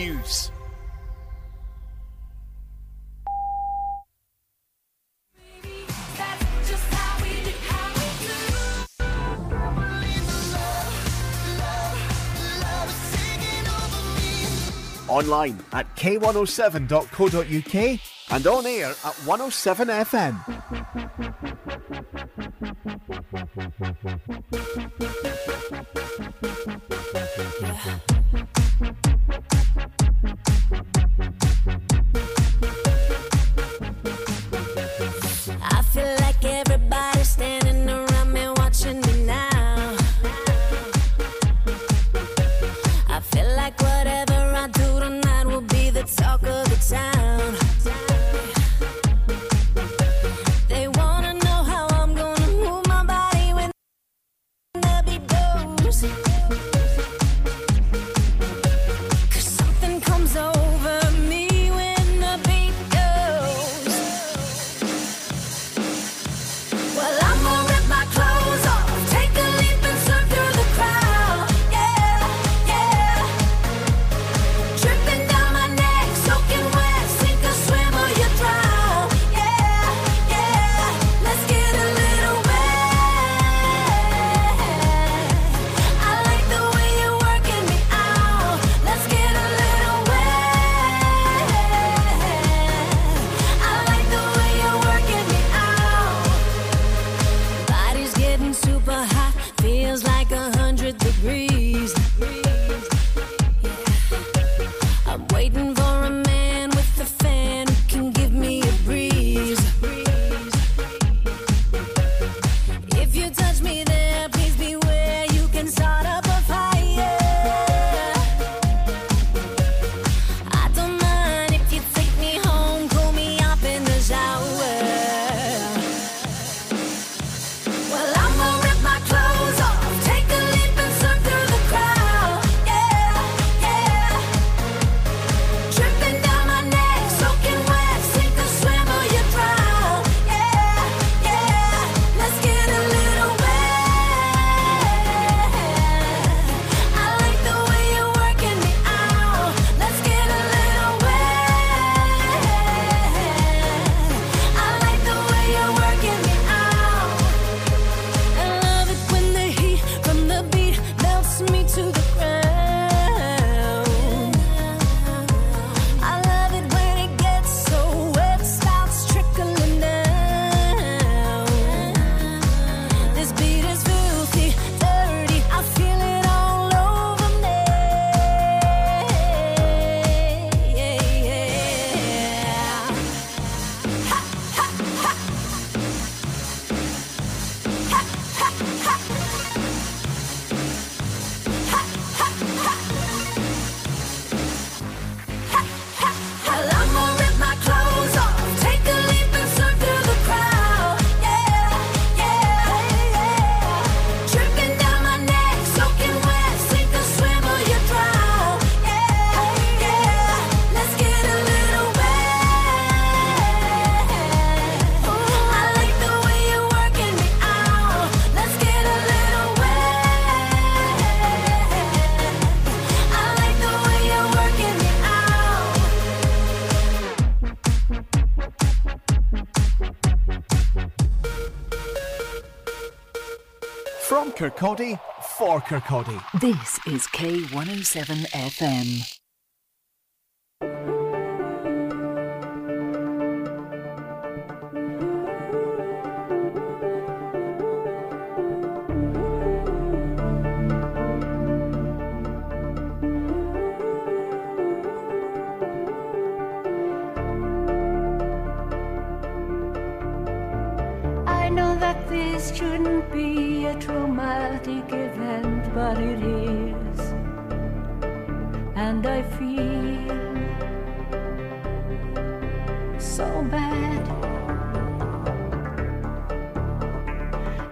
news. Online at k107.co.uk and on air at 107 FM. Kirkcaldy for Kirkcaldy. This is K107 FM. shouldn't be traumatic event, but it is. And I feel so bad.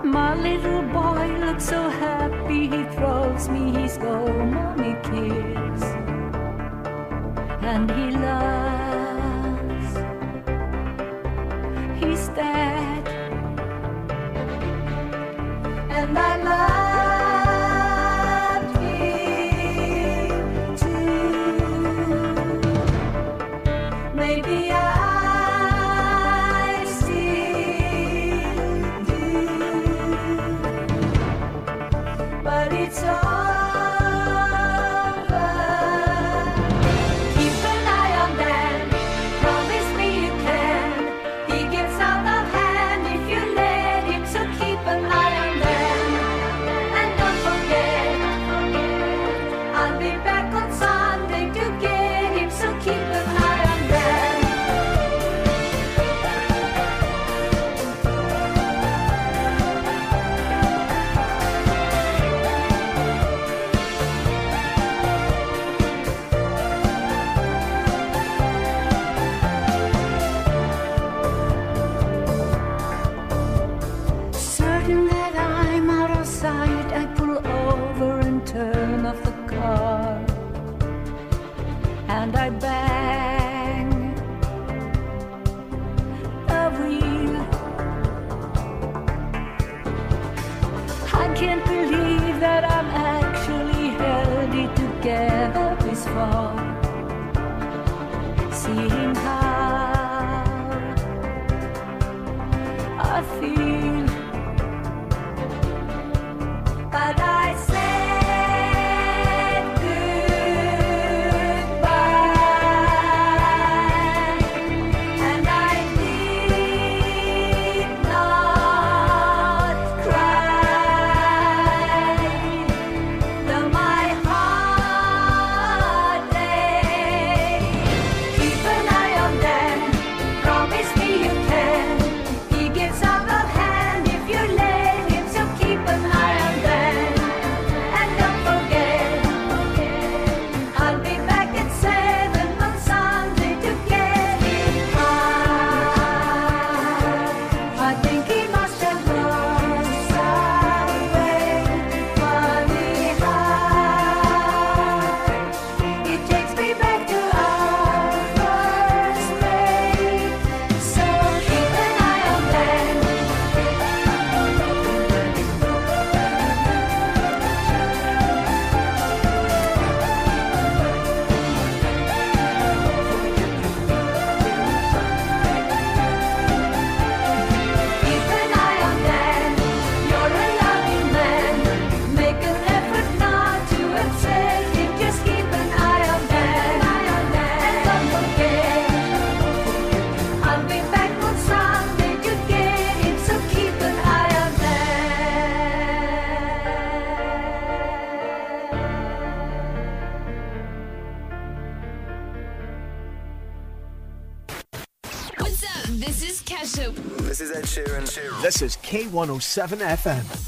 My little boy looks so happy, he throws me his go mommy kiss. And he loves, he's there. I love. K107 FM.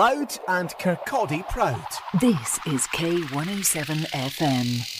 Loud and Kirkcaldy proud. This is K107 FM.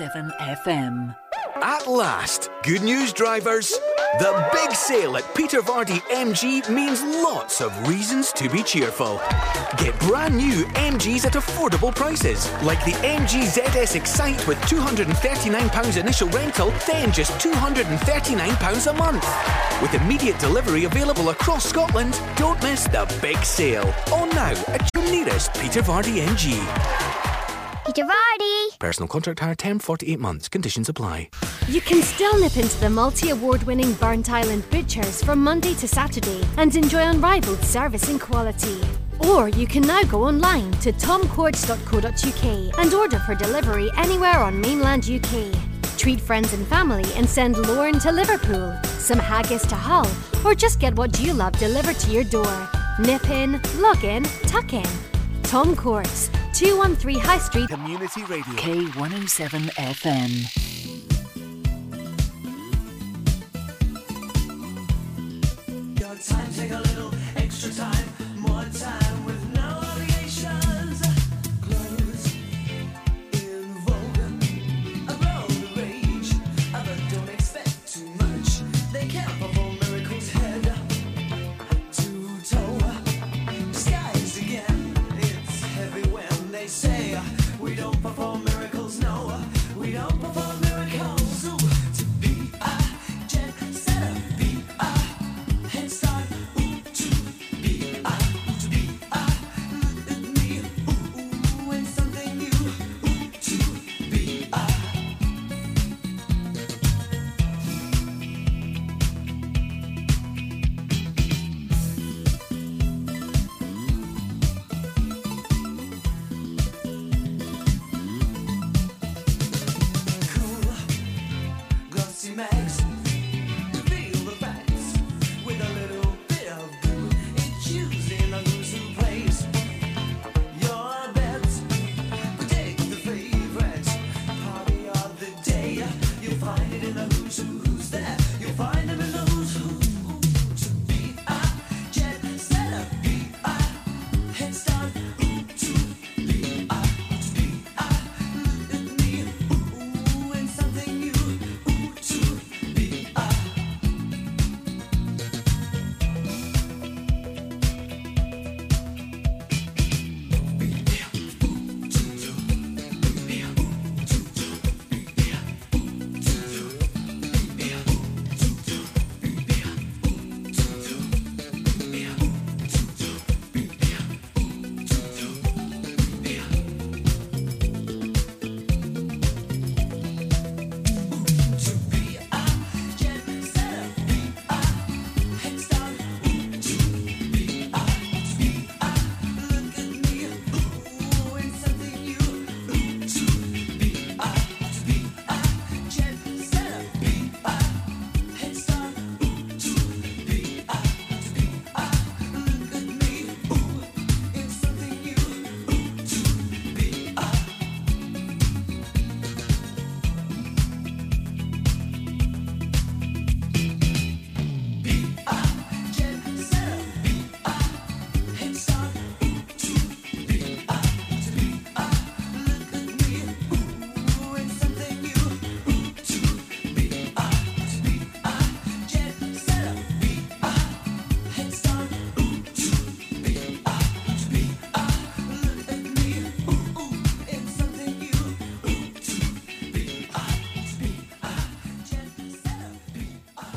FM. At last, good news, drivers. The big sale at Peter Vardy MG means lots of reasons to be cheerful. Get brand new MGs at affordable prices, like the MG ZS Excite with £239 initial rental, then just £239 a month. With immediate delivery available across Scotland, don't miss the big sale. On now at your nearest Peter Vardy MG. Peter Vardy. Personal contract hire term 48 months. Conditions apply. You can still nip into the multi award winning Burntisland Butchers from Monday to Saturday and enjoy unrivaled service and quality. Or you can now go online to tomcourts.co.uk and order for delivery anywhere on mainland UK. Treat friends and family and send Lorne to Liverpool, some haggis to Hull, or just get what you love delivered to your door. Nip in, log in, tuck in. Tom Courts, 213 High Street. Community Radio. K107 FM. Your time, take a little extra time,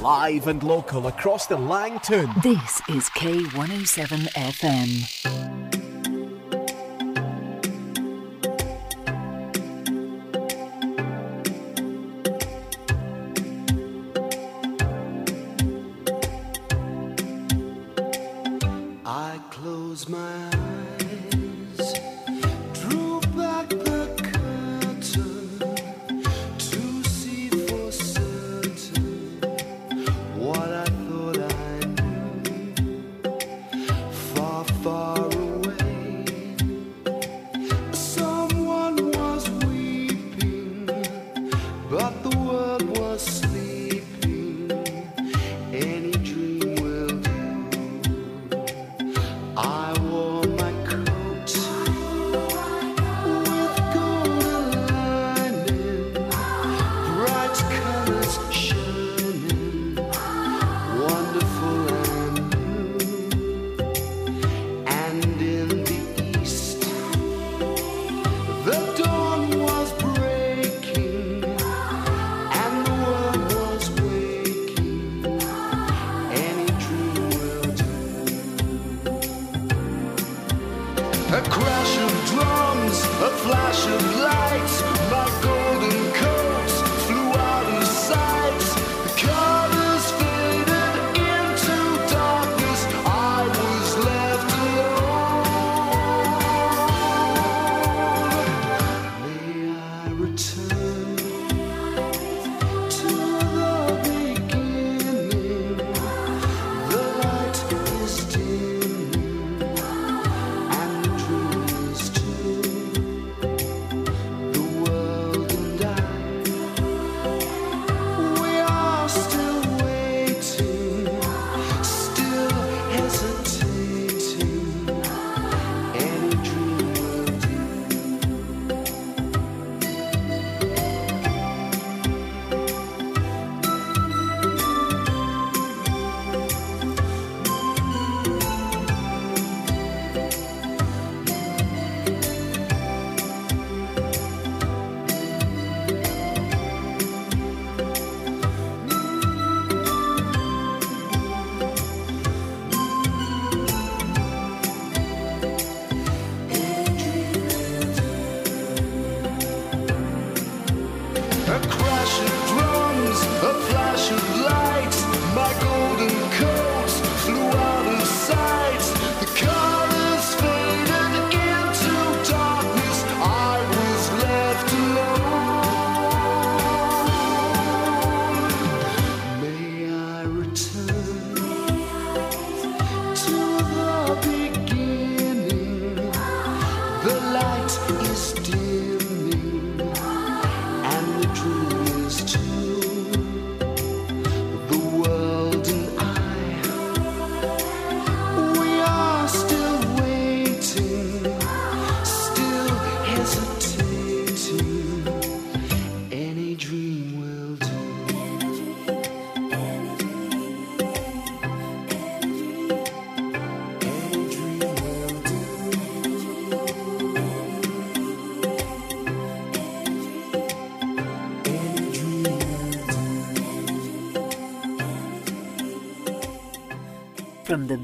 live and local across the Lang Toun. This is K107 FM.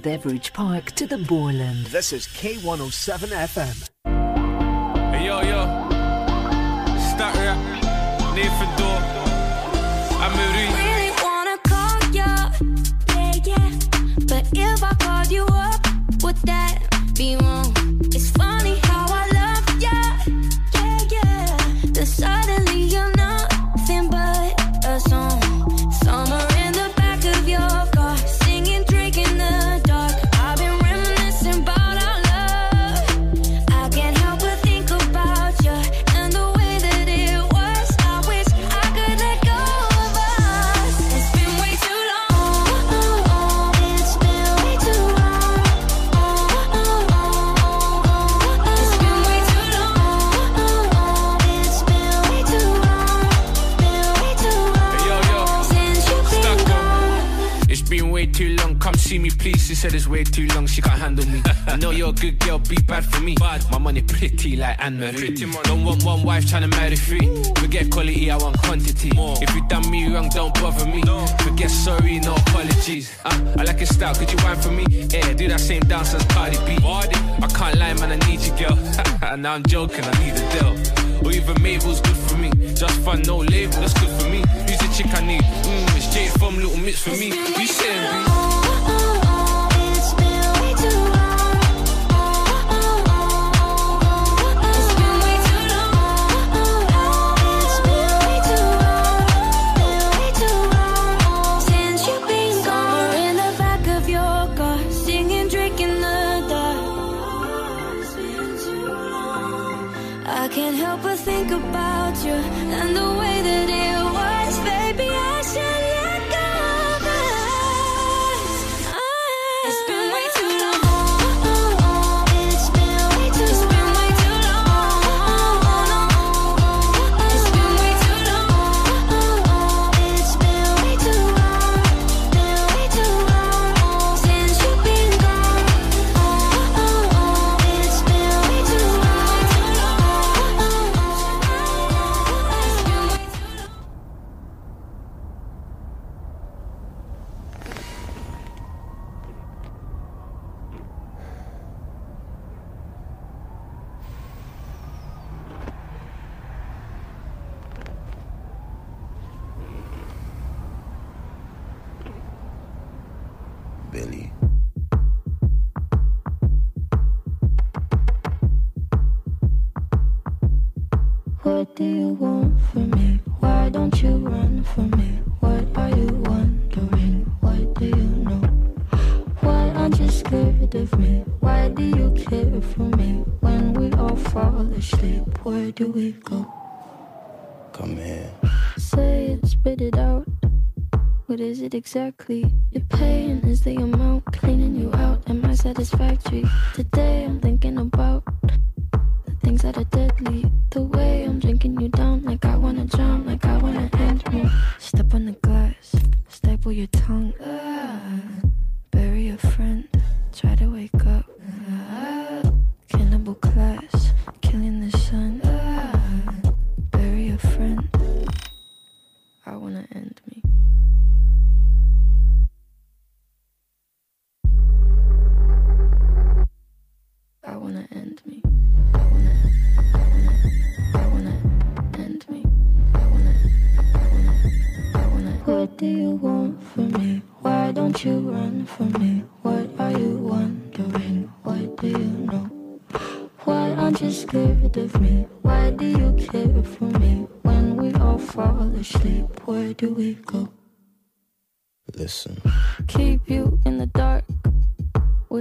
Beveridge Park to the Borland. This is K107 FM. Pretty like Don't want one wife tryna marry three. Forget quality, I want quantity. If you done me wrong, don't bother me. Forget sorry, no apologies. Uh, I like your style, could you whine for me? Yeah, do that same dance as Cardi B. I can't lie, man, I need you, girl. And now I'm joking, I need a deal. Or even Mabel's good for me. Just fun, no label, that's good for me. Who's the chick I need? Mmm, it's Jade from Little Mix for me. Fall asleep, where do we go? Come here. Say it, spit it out. What is it exactly? Your pain is the amount cleaning you out. Am I satisfactory? Today I'm thinking about the things that are deadly. The way I'm drinking you down, like I wanna drown, like I wanna end me. Step on the glass, staple your tongue.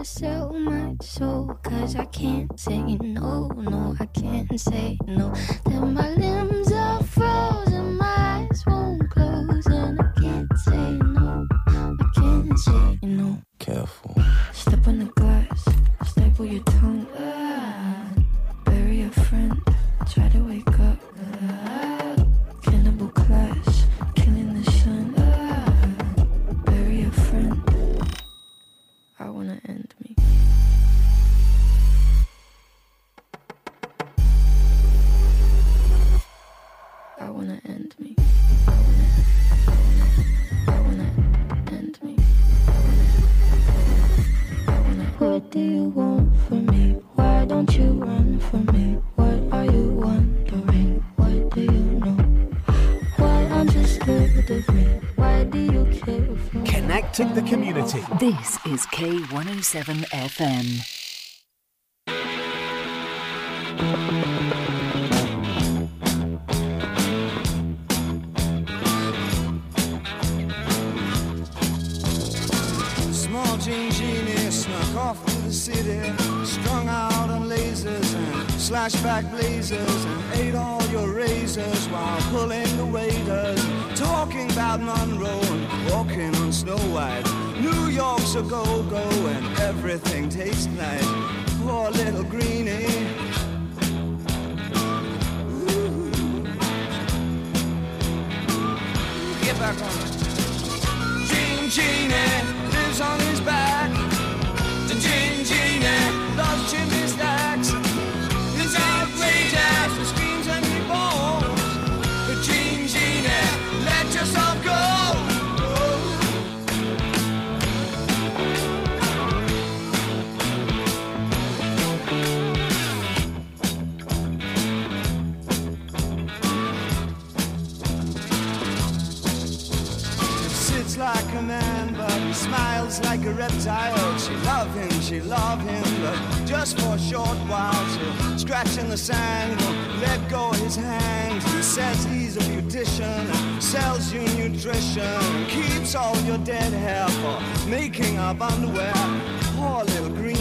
The debt I owe, gotta sell my soul. Cause I can't say no, no, I can't say no. Then my limbs are frozen, my eyes won't close, and I can't say no. I can't say no. Careful. Step on the glass, staple your tongue. Ah, bury a friend, try to wake up. Ah, cannibal clash, What do you want from me? Why don't you run from me? What are you wondering? What do you know? Why aren't you scared of me? Why do you care for me? Connecting the community. This is K107 FM. off through the city, strung out on lasers and slashback blazers, and ate all your razors while pulling the waiters, talking about Monroe and walking on Snow White. New York's a go-go and everything tastes nice. Poor little greenie. Ooh. Get back on it. Jean Genie lives on his back. reptile. She loved him, she loved him, but just for a short while. So scratching the sand, let go his hand. He says he's a beautician, sells you nutrition, keeps all your dead hair for making up underwear. Poor little green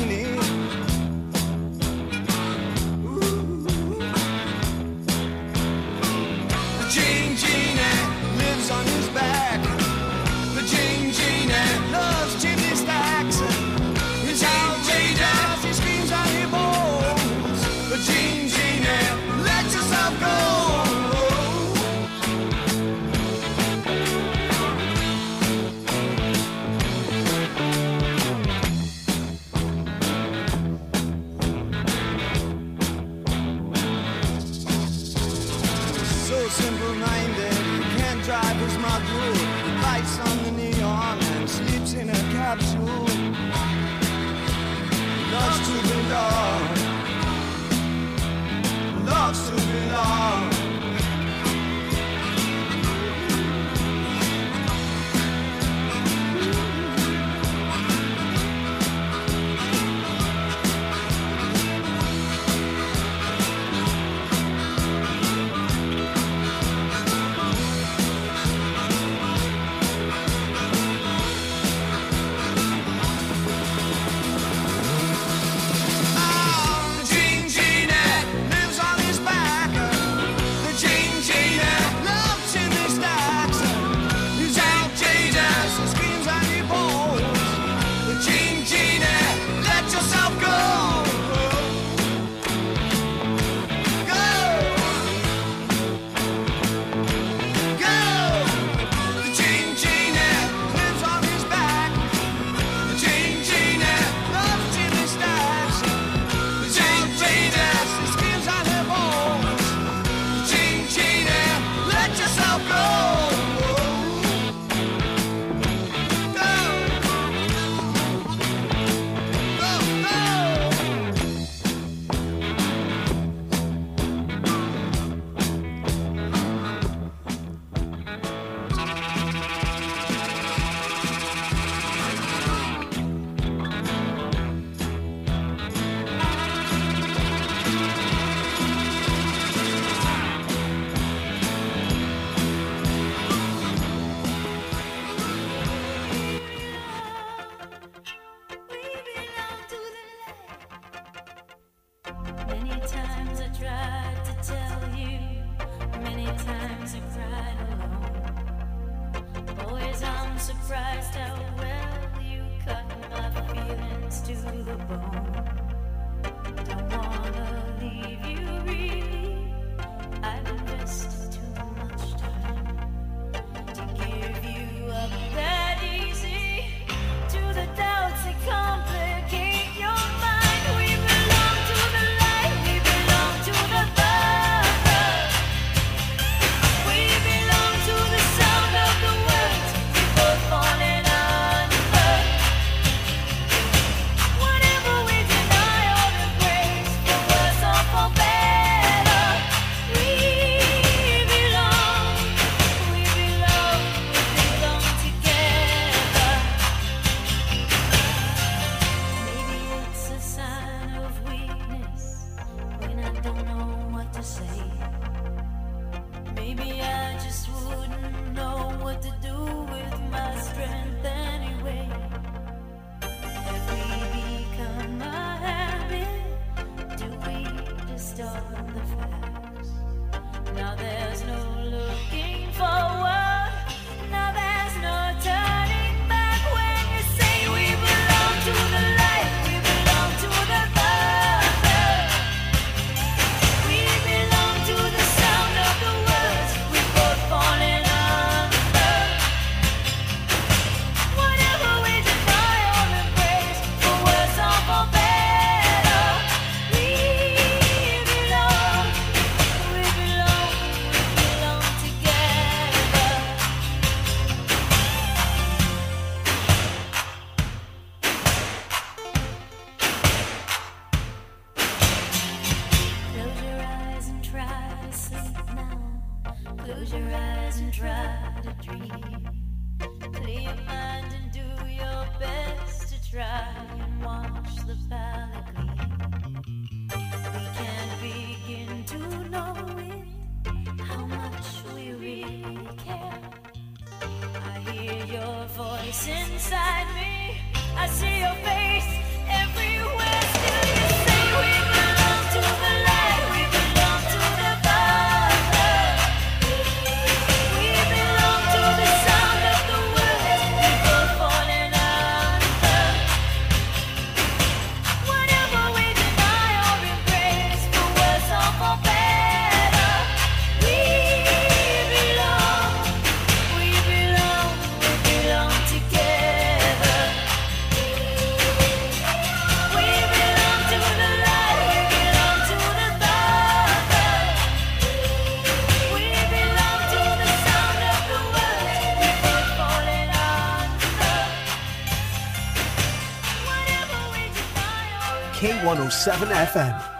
K107 FM.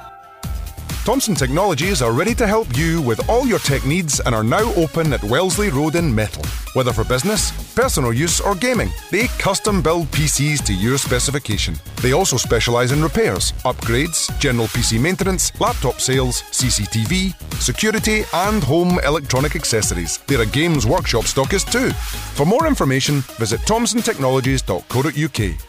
Thomson Technologies are ready to help you with all your tech needs and are now open at Wellesley Road in Methil. Whether for business, personal use, or gaming, they custom build PCs to your specification. They also specialise in repairs, upgrades, general PC maintenance, laptop sales, CCTV, security, and home electronic accessories. They're a games workshop stockist too. For more information, visit thomsontechnologies.co.uk.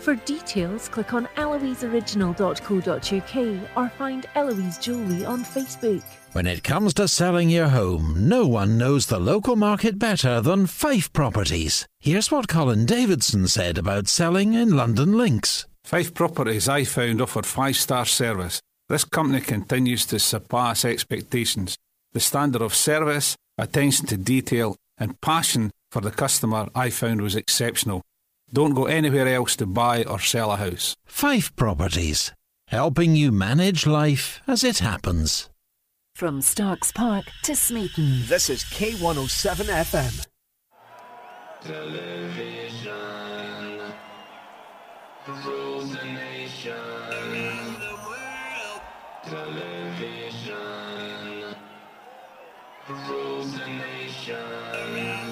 For details, click on eloiseoriginal.co.uk or find Eloise Jewellery on Facebook. When it comes to selling your home, no one knows the local market better than Fife Properties. Here's what Colin Davidson said about selling in Lundin Links. Fife Properties I found offered five star service. This company continues to surpass expectations. The standard of service, attention to detail, and passion for the customer I found was exceptional. Don't go anywhere else to buy or sell a house. Fife Properties, helping you manage life as it happens. From Starks Park to Smeaton. This is K107 FM. Television rules the nation. Television rules the nation.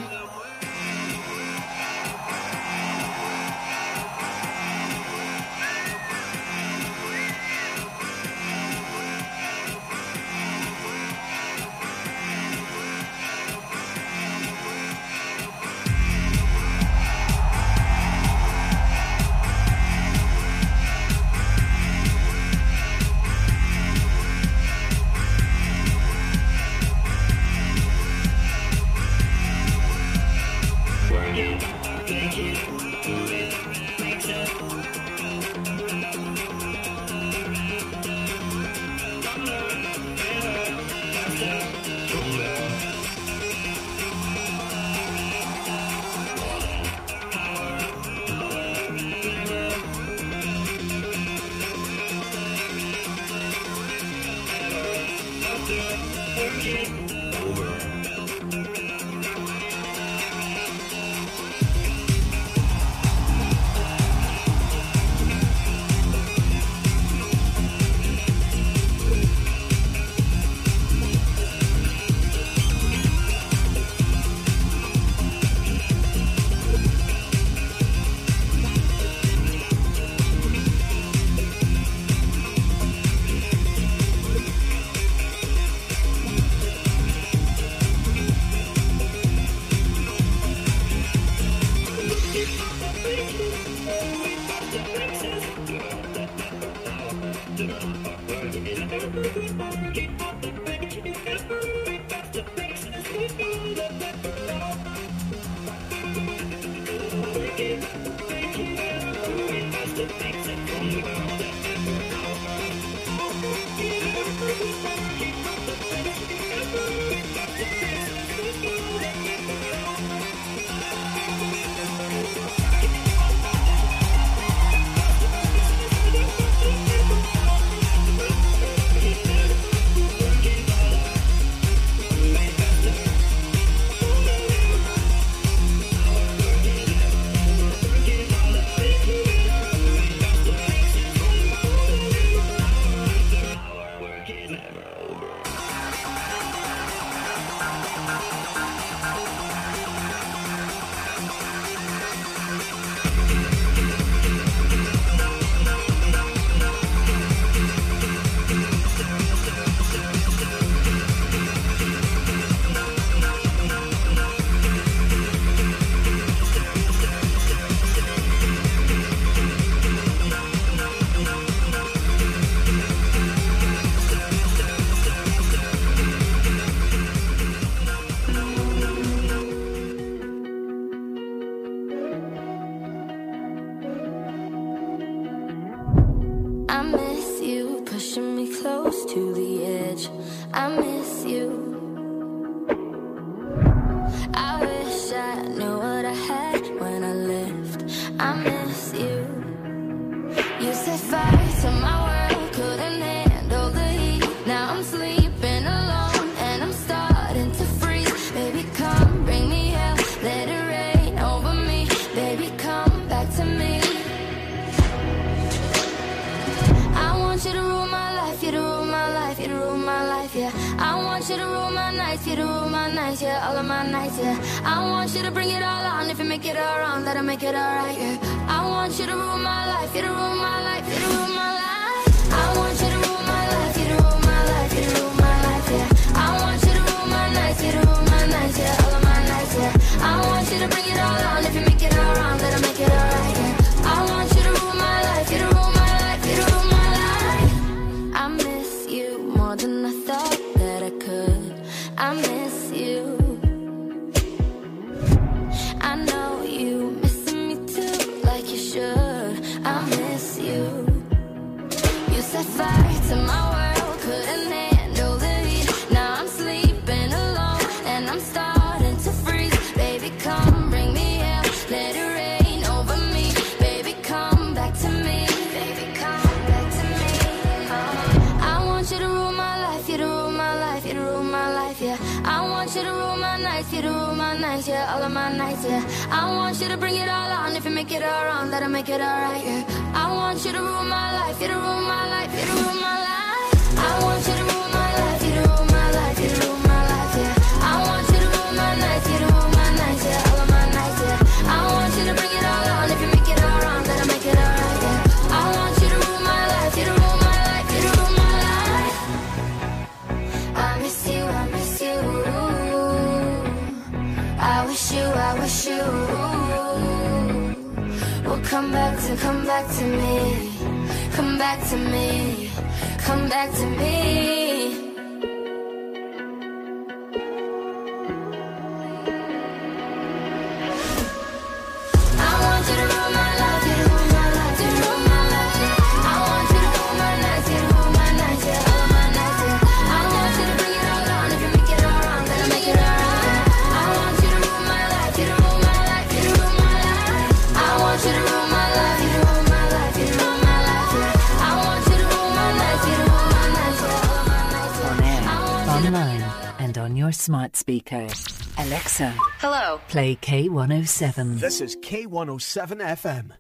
smart speaker. Alexa. Hello. Play K107. This is K107 FM.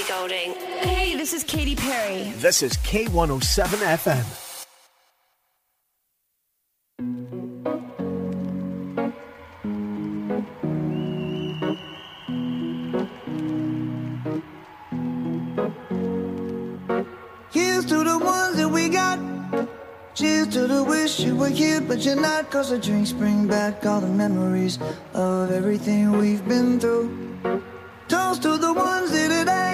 Ellie Goulding. Hey, this is Katy Perry. This is K107 FM. Cheers to the ones that we got. Cheers to the wish you were here, but you're not Cause the drinks bring back all the memories Of everything we've been through Toast to the ones that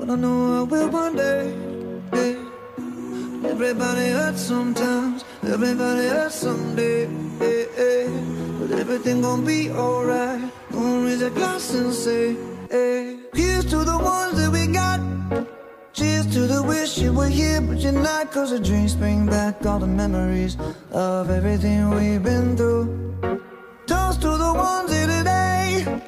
but I know I will one day. yeah. Everybody hurts sometimes, everybody hurts someday. yeah, yeah. But everything gon' be alright. Gonna raise a glass and say, hey. Here's to the ones that we got. Cheers to the wish you were here, but you're not. Cause the dreams bring back all the memories of everything we've been through. Toast to the ones here today.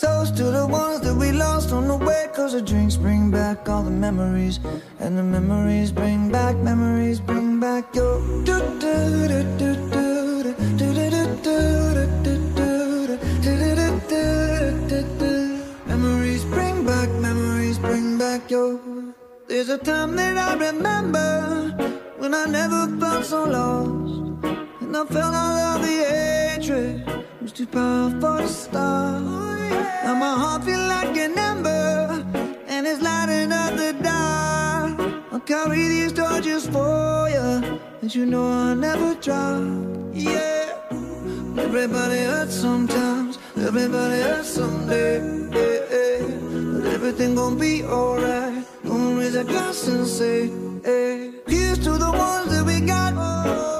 Toast to the ones that we lost on the way. Cause the drinks bring back all the memories. And the memories bring back, memories bring back your. do do do do do do do do do do do do do Memories bring back, memories bring back your. There's a time that I remember when I never felt so lost. And I felt all of the hatred was too powerful to stop. Now my heart feel like an ember and it's lighting up the dark. I'll carry these torches for you, and you know I'll never drop. Yeah, everybody hurts sometimes, everybody hurts someday. Yeah, yeah. But everything gon' be alright. Gonna raise a glass and say, hey. Here's to the ones that we got. Cheers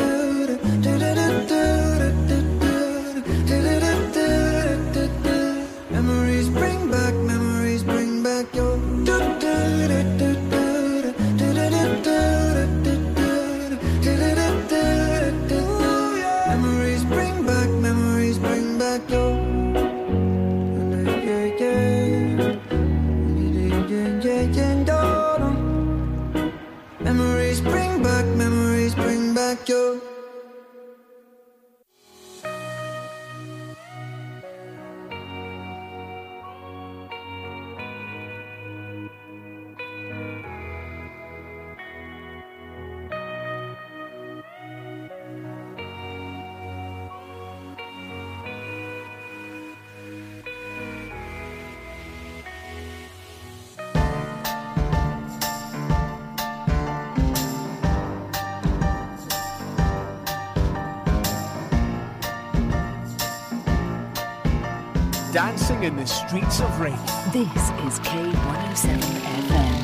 like you. Dancing in the streets of Rain. This is K107 FM.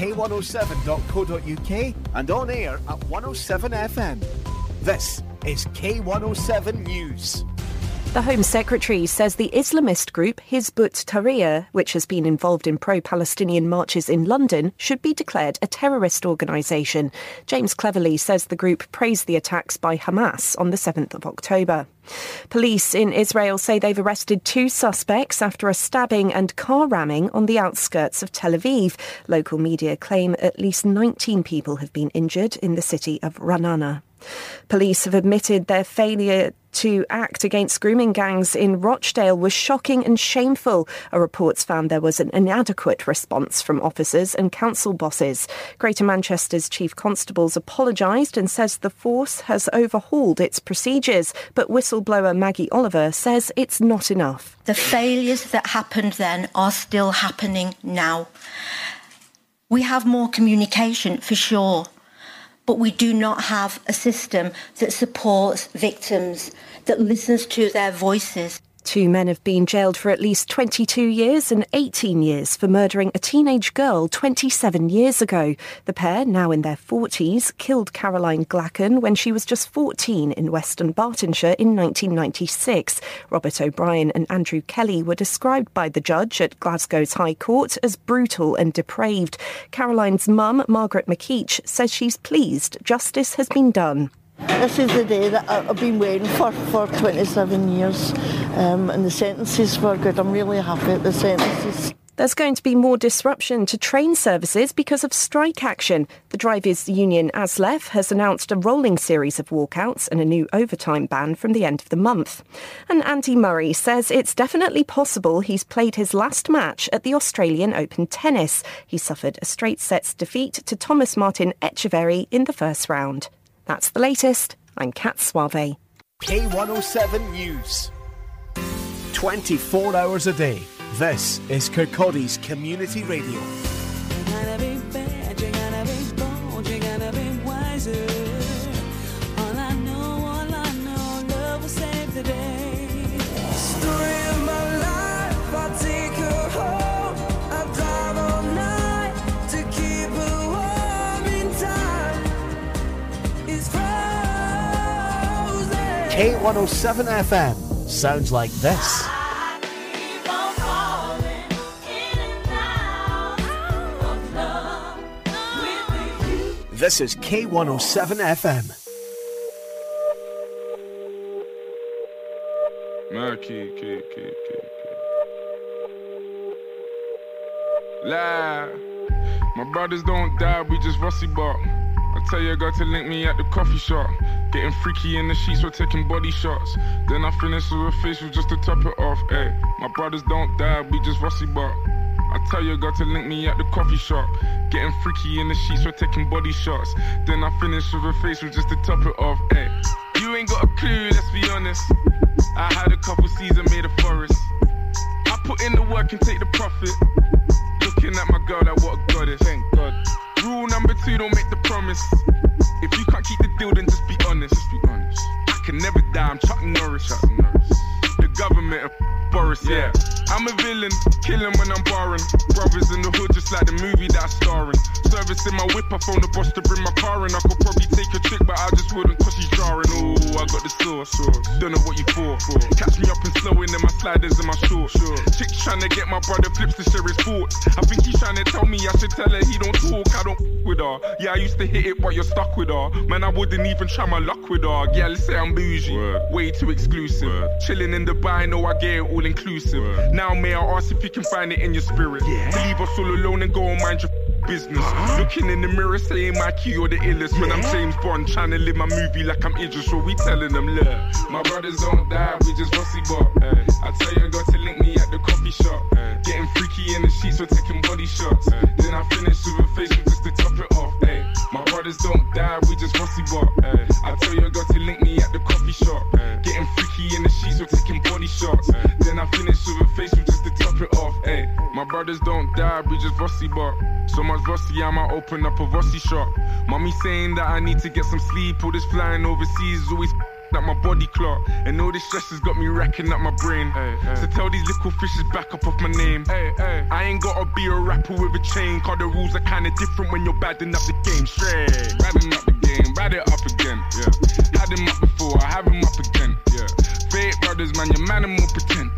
k107.co.uk and on air at 107FM. This is K107 News. The Home Secretary says the Islamist group Hizb ut Tahrir, which has been involved in pro Palestinian marches in London, should be declared a terrorist organisation. James Cleverly says the group praised the attacks by Hamas on the 7th of October. Police in Israel say they've arrested two suspects after a stabbing and car ramming on the outskirts of Tel Aviv. Local media claim at least 19 people have been injured in the city of Ra'anana. Police have admitted their failure to act against grooming gangs in Rochdale was shocking and shameful. A reports found there was an inadequate response from officers and council bosses. Greater Manchester's chief constables apologised and says the force has overhauled its procedures, but whistleblower Maggie Oliver says it's not enough. The failures that happened then are still happening now. We have more communication for sure, but we do not have a system that supports victims, that listens to their voices. Two men have been jailed for at least 22 years and 18 years for murdering a teenage girl 27 years ago. The pair, now in their 40s, killed Caroline Glachan when she was just 14 in West Dunbartonshire in 1996. Robert O'Brien and Andrew Kelly were described by the judge at Glasgow's High Court as brutal and depraved. Caroline's mum, Margaret McKeich, says she's pleased justice has been done. This is the day that I've been waiting for for 27 years, um, and the sentences were good. I'm really happy at the sentences. There's going to be more disruption to train services because of strike action. The drivers' union ASLEF has announced a rolling series of walkouts and a new overtime ban from the end of the month. And Andy Murray says it's definitely possible he's played his last match at the Australian Open tennis. He suffered a straight sets defeat to Thomas Martin Etcheverry in the first round. That's the latest. I'm Kat Suave. K107 News. 24 hours a day. This is Kirkcaldy's Community Radio. K107 FM sounds like this. This is K107 FM. Murky, key, key, key, Lie. My brothers don't die, we just rusty bark. I tell your girl to link me at the coffee shop. Getting freaky in the sheets, we're taking body shots. Then I finish with a facial just to top it off. Ay, my brothers don't die, we just rusty bark. I tell your girl to link me at the coffee shop. Getting freaky in the sheets, we're taking body shots. Then I finish with a facial just to top it off. Ay, you ain't got a clue, let's be honest. I had a couple seasons made a forest. I put in the work and take the profit. Looking at my girl, like what a goddess. Thank God. Rule number two, don't make the promise. If you can't keep the deal, then just be honest. Just be honest. I can never die. I'm Chuck Norris. The government of Boris, yeah. I'm a villain, killing when I'm barring. Brothers in the hood, just like the movie that I'm starring. Service in my whip, I phone the boss to bring my car in. I could probably take a chick, but I just wouldn't cause she's jarring. Oh, I got the sauce. Don't know what you for. Catch me up and slowing in my sliders and my shorts. Chick's trying to get my brother flips to share his thoughts. I think he's trying to tell me I should tell her he don't talk. I don't f- with her. Yeah, I used to hit it, but you're stuck with her. Man, I wouldn't even try my luck with her. Yeah, let's say I'm bougie. Way too exclusive. Chilling in Dubai, know I get it all inclusive. Now, may I ask if you can find it in your spirit? Yeah. To leave us all alone and go and mind your business. Looking in the mirror, saying my key or the illest. When I'm James Bond, trying to live my movie like I'm Idris. So we telling them, look, my brothers don't die, we just rusty bop. I tell you, I got to link me at the coffee shop. Getting freaky in the sheets, we're taking body shots. Then I finish with a facial just to top it off. Brothers don't die, we just rusty bop. Eh. I tell you, I got to link me at the coffee shop. Eh. Getting freaky in the sheets, we're taking body shots. Eh. Then I finish with a facial just to top it off. Ay. My brothers don't die, we just rusty bop. So much rusty, I might open up a rusty shop. Mommy saying that I need to get some sleep. All this flying overseas is always at my body clock. And all this stress has got me racking up my brain. So tell these little fishes back up off my name. I ain't gotta be a rapper with a chain. Cause the rules are kinda different when you're badding up the game. Straight. Badding up the game, bad it up again. Yeah. Had him up before, I have him up again. Yeah. Fake brothers, man, your man and more pretend.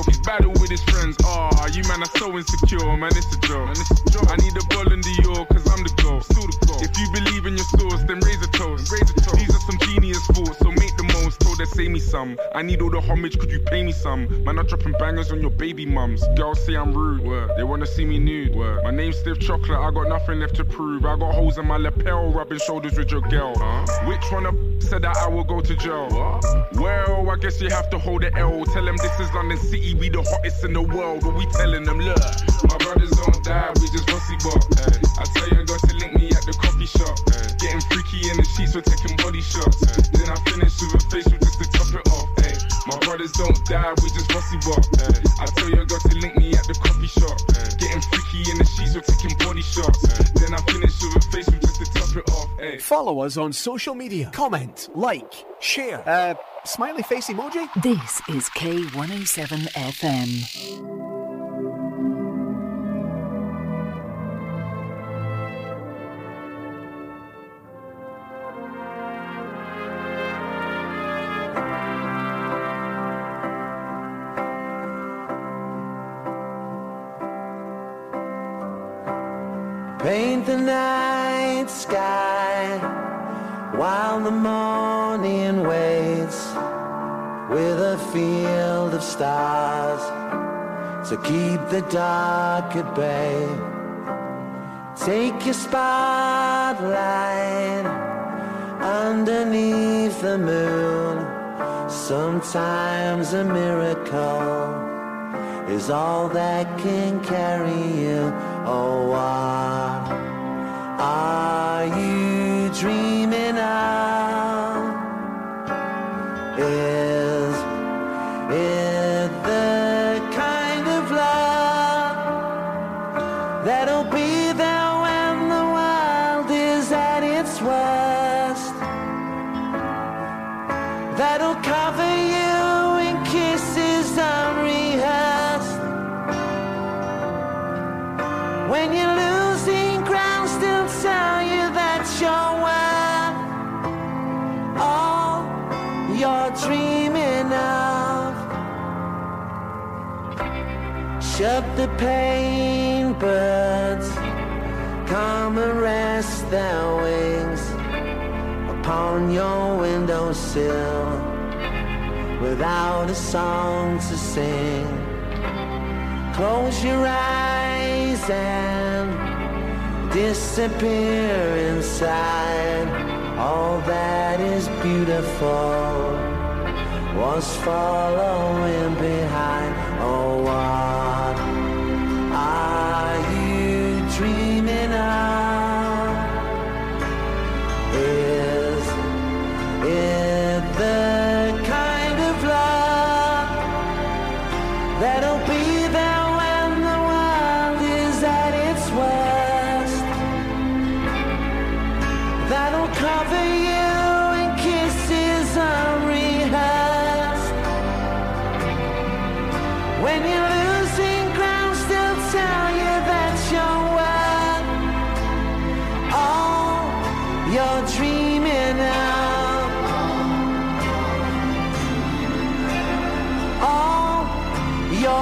He's battle with his friends. Ah, you man are so insecure, man, it's a joke. Man, it's a joke. I need a ball in the York, cause I'm the goal. Still the goal. If you believe in your source, then raise a toast. Raise a toast. These are some genius thoughts, so make the most. Told her, say me some. I need all the homage, could you pay me some? Man, I'm dropping bangers on your baby mums. Girls say I'm rude, they wanna see me nude. My name's Stiff Chocolate, I got nothing left to prove. I got holes in my lapel, rubbing shoulders with your girl. Which one of said that I will go to jail? Well, I guess you have to hold the L. Tell them this is London City, we the hottest in the world. But we telling them, look, my brothers don't die, we just rusty bop. I tell you, I got to link me at the coffee shop. Getting freaky in the sheets, we're taking body shots. Then I finish with a facial brothers don't die, we just rusty bop. I tell you, I got to link me at the coffee shop. Getting freaky in the sheets, we're taking body shots. Then I finish with a facial just to top it off. Ay. Follow us on social media. Comment, like, share. Uh, smiley face emoji. This is K107 FM. Paint the night sky while the morning waits with a field of stars to keep the dark at bay. Take your spotlight underneath the moon. Sometimes a miracle is all that can carry you. Oh, what are you dreaming of? Is it Shut the pain birds, come and rest their wings upon your windowsill without a song to sing. Close your eyes and disappear inside. All that is beautiful was following behind.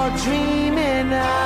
Dreaming now.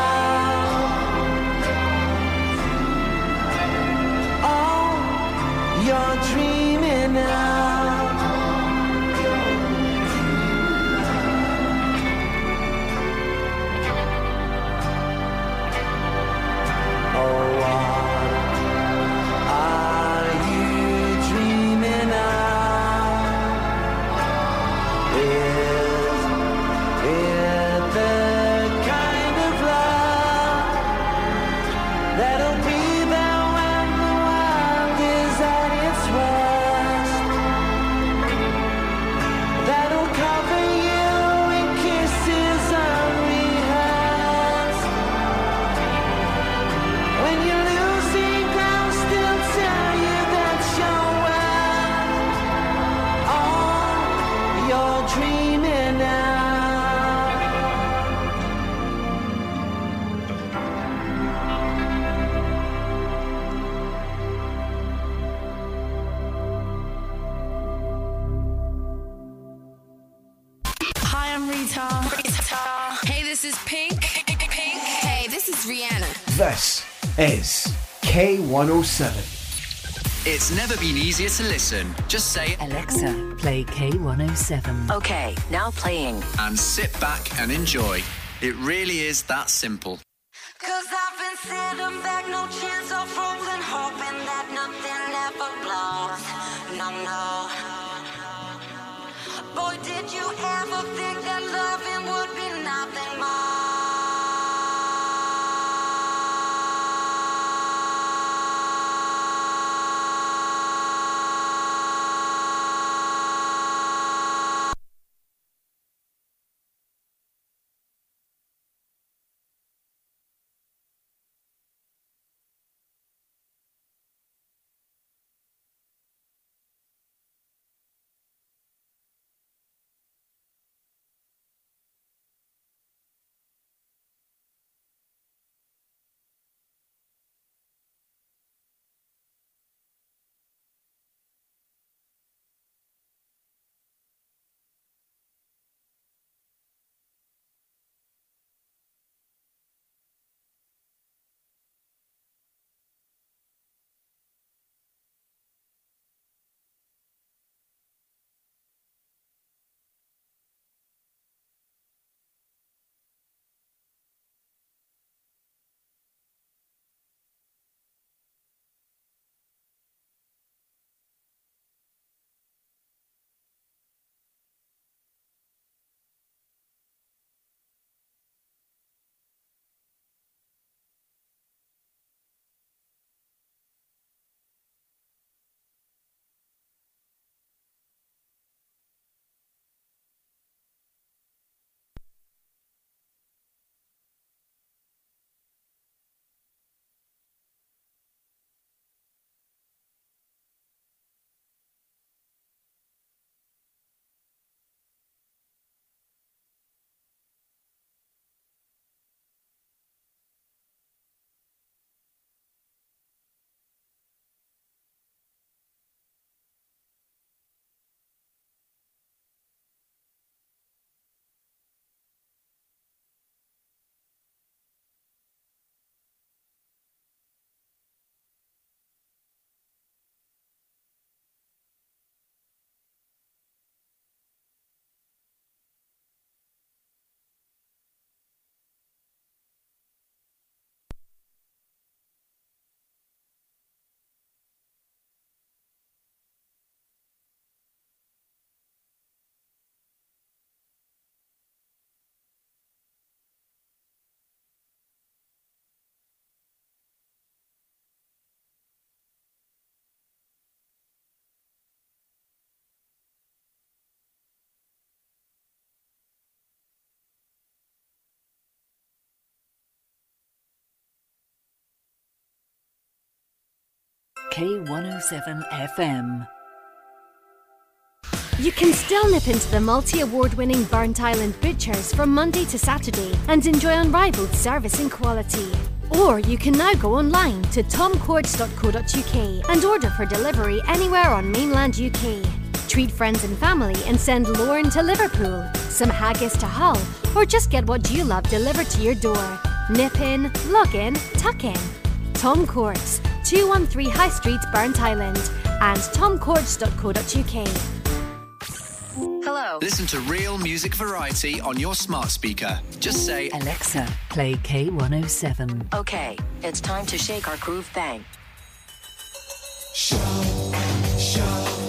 Is K107. It's never been easier to listen. Just say Alexa, play K107. Okay, now playing. And sit back and enjoy. It really is that simple. Cause I've been sitting back, no chance K107 FM. You can still nip into the multi award winning Burntisland Butchers from Monday to Saturday and enjoy unrivaled service and quality. Or you can now go online to tomcourts.co.uk and order for delivery anywhere on mainland UK. Treat friends and family and send Lorne to Liverpool, some haggis to Hull, or just get what you love delivered to your door. Nip in, log in, tuck in. Tom Courts, 213 High Street, Burntisland, and tomcourts.co.uk. Hello. Listen to real music variety on your smart speaker. Just say, Alexa, play K107. Okay, it's time to shake our groove thing. Let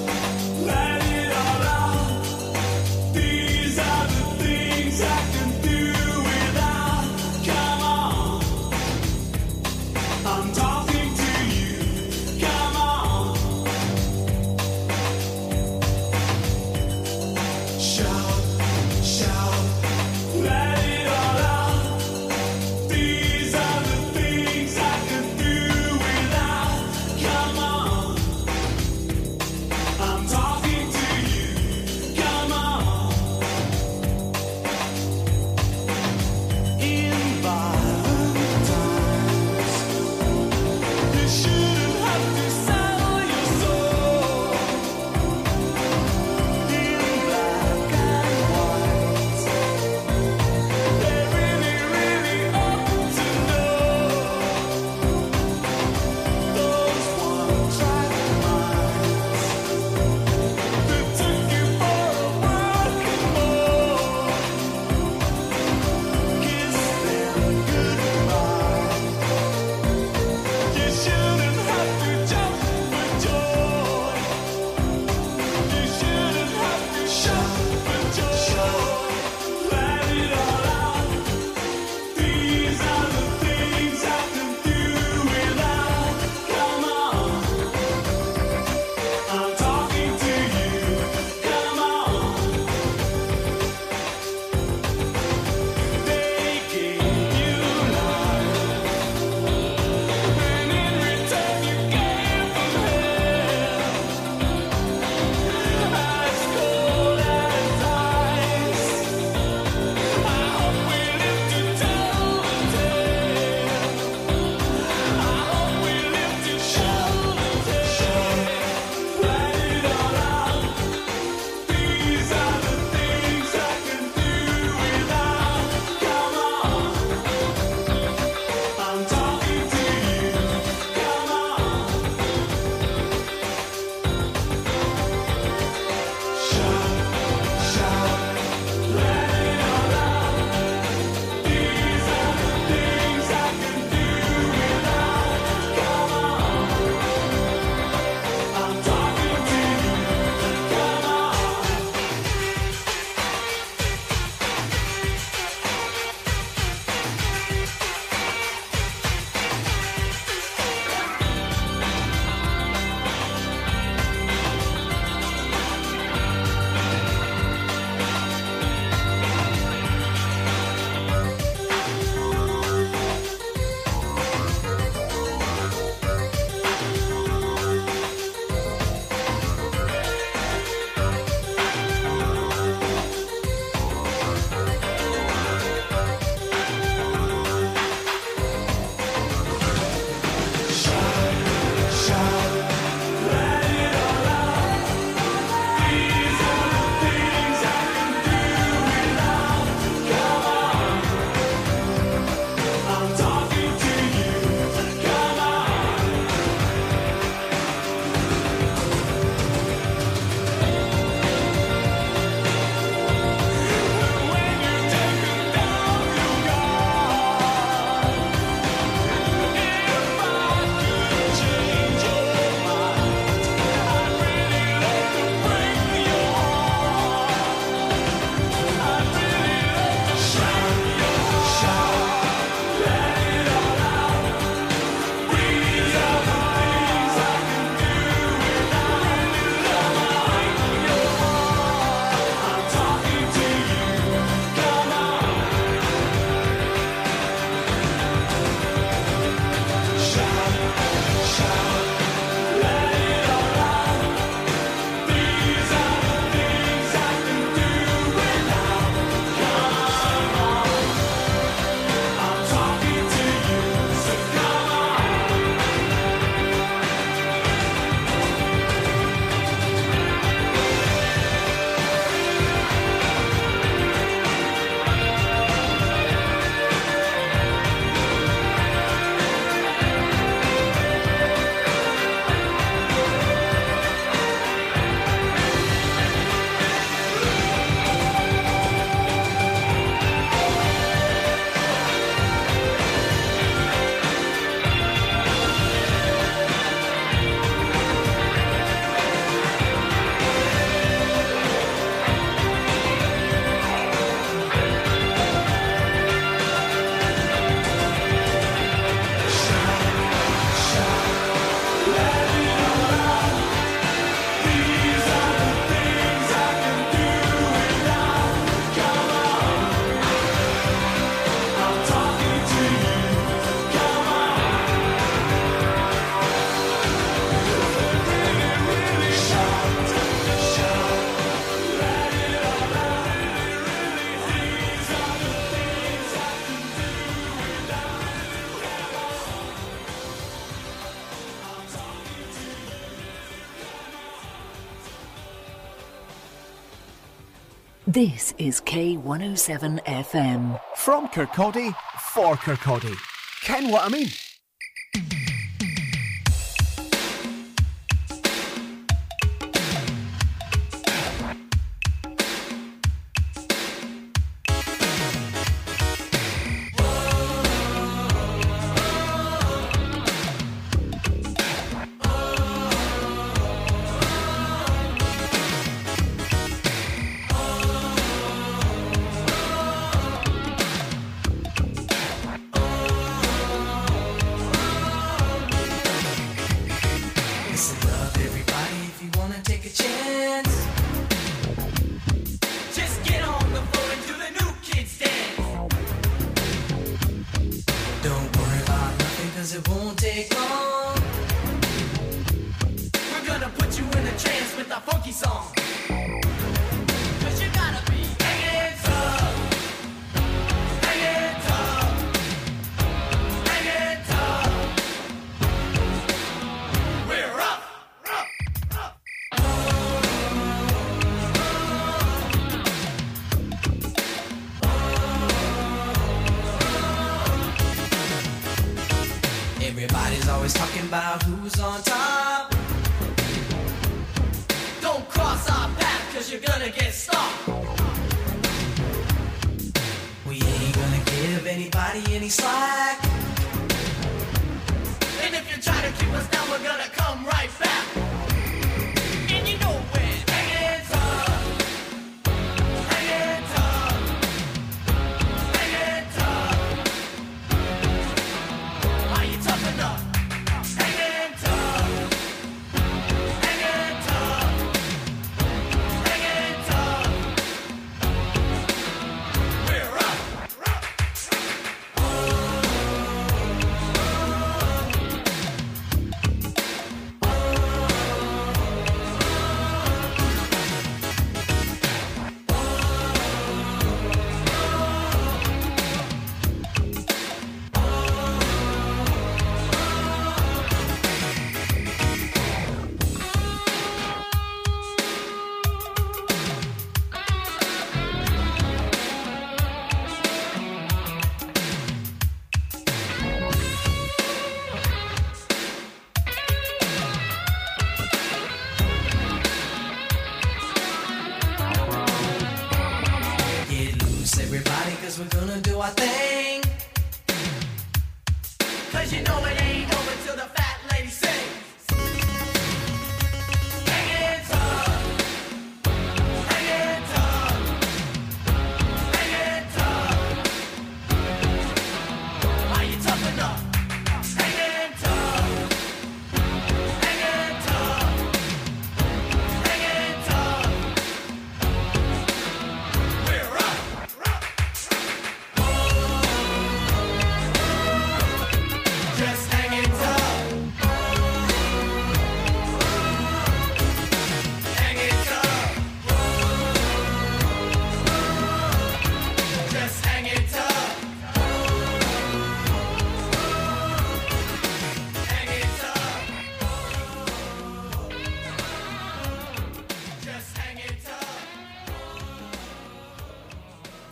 This is K107 FM. From Kirkcaldy, for Kirkcaldy. Ken what I mean?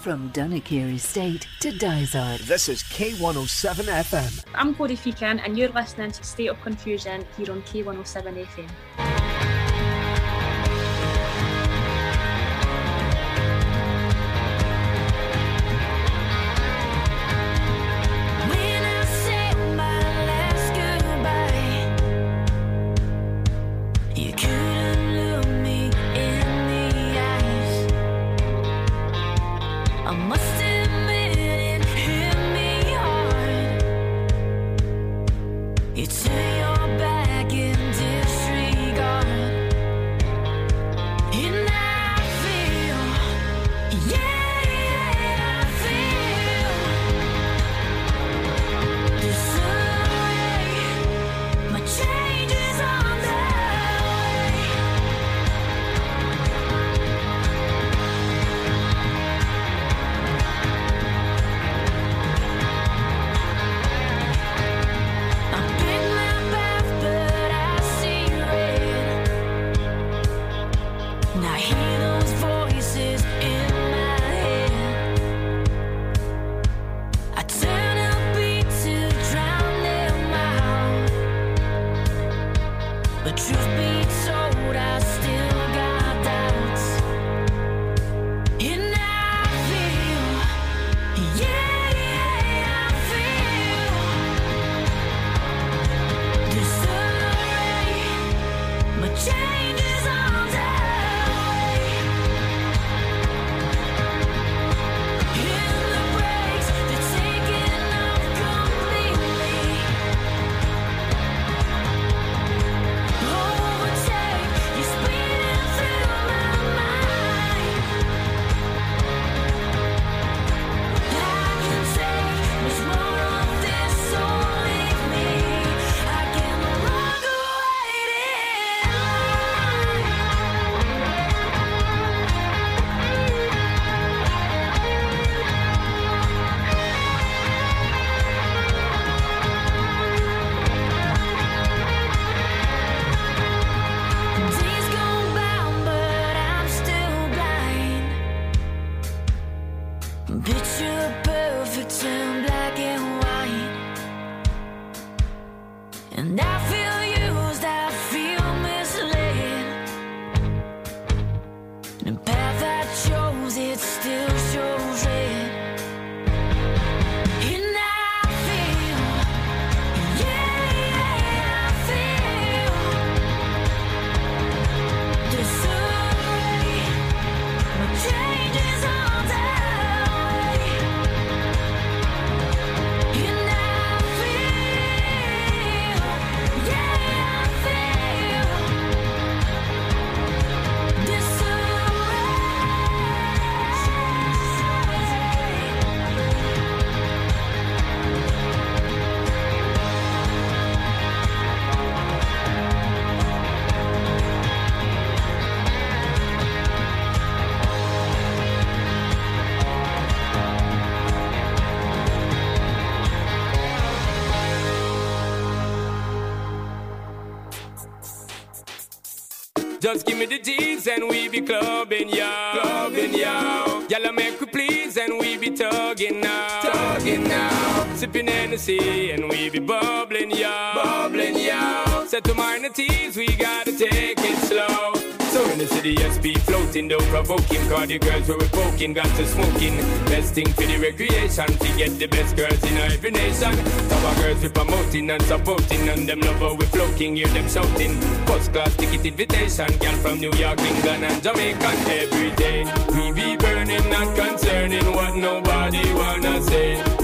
From Dunnikier Estate to Dysart. This is K107 FM. I'm Cody Feekin, and you're listening to State of Confusion here on K107 FM. Just give me the G's and we be clubbing, yo. Clubbing, yo. Y'all make we please and we be tugging now. Tugging now. Sipping Hennessy and we be bubbling, yo. Bubbling, yo. Set to minor teas, we gotta take it slow. So in the SP floating, though provoking. Cause the girls where we poking, got to smoking. Best thing for the recreation, to get the best girls in every nation. Our girls we promoting and supporting, and them love how we floating, hear them shouting. First class ticket invitation, girl from New York, England, and Jamaica every day. We be burning, not concerning what nobody wanna say.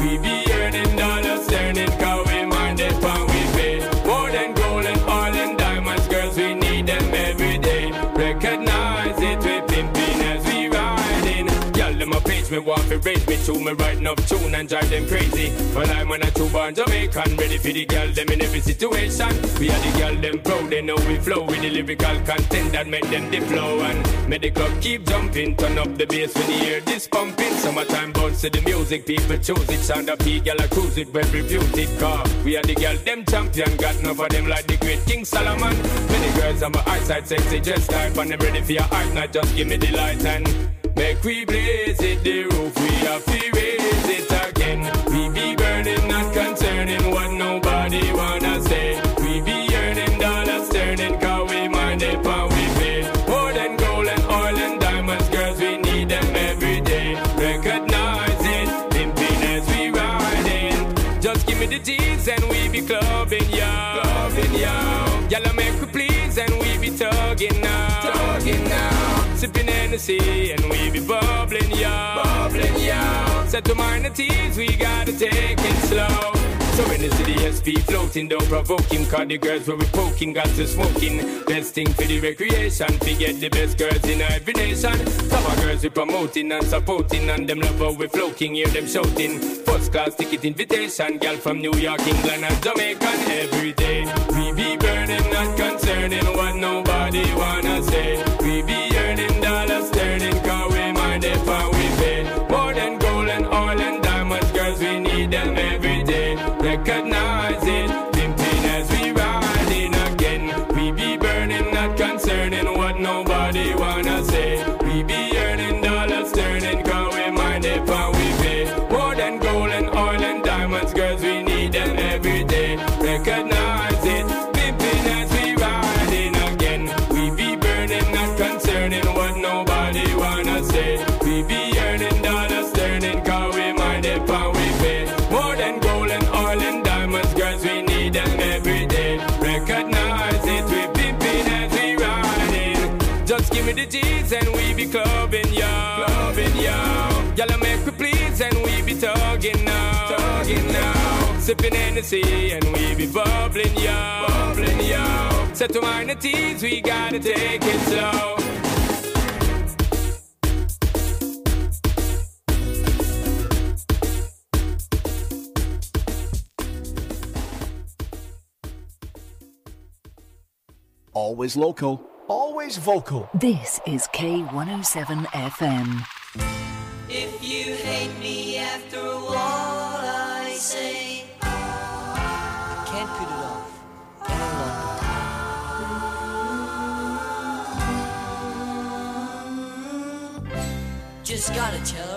Me want to raise me to me writing up tune and drive them crazy. But I'm on a two born Jamaican, ready for the girl them in every situation. We are the girl them proud, they know we flow with the lyrical content that make them the flow and make the club keep jumping. Turn up the bass when you hear this pumping. Summertime bounce to the music, people choose it. Sound up here, girl I cruise it, well reputed car. We are the girl them champion, got enough of them like the great King Solomon. Many girls on my eyesight sexy, just type and them ready for your art, not just give me the light and Make we blaze it, the roof, we have to raise it again. We be burning, not concerning what nobody wanna say. We be earning dollars, turning, cause we mind it, and we pay. More than gold and oil and diamonds, girls, we need them every day. Recognize it, pimping as we riding. Just give me the G's and we be clubbing, yo. Clubbing, yo. Y'all make we please and we be tugging now. Sipping Hennessy and we be bubbling, yo. Bubbling, yo. Set to mind the teas, we gotta take it slow. So in the city, SP floating, don't provoke him. Cause the girls where we poking, got to smoking. Best thing for the recreation, to get the best girls in every nation. Some of girls we promoting and supporting, and them love how we floating, hear them shouting. First class ticket invitation, girl from New York, England, and Jamaica every day. We be burning, not concerning what nobody wanna say. We be clubbing, yo. Clubbing, yo. Y'all make we please and we be tugging now. Tugging now. Sipping Hennessy and we be bubbling, yo. Bubbling, yo. Set to minor teas, we gotta take it slow. Always local, always vocal. This is K107 FM. If you hate me after what I say, I can't put it off any longer. Just gotta tell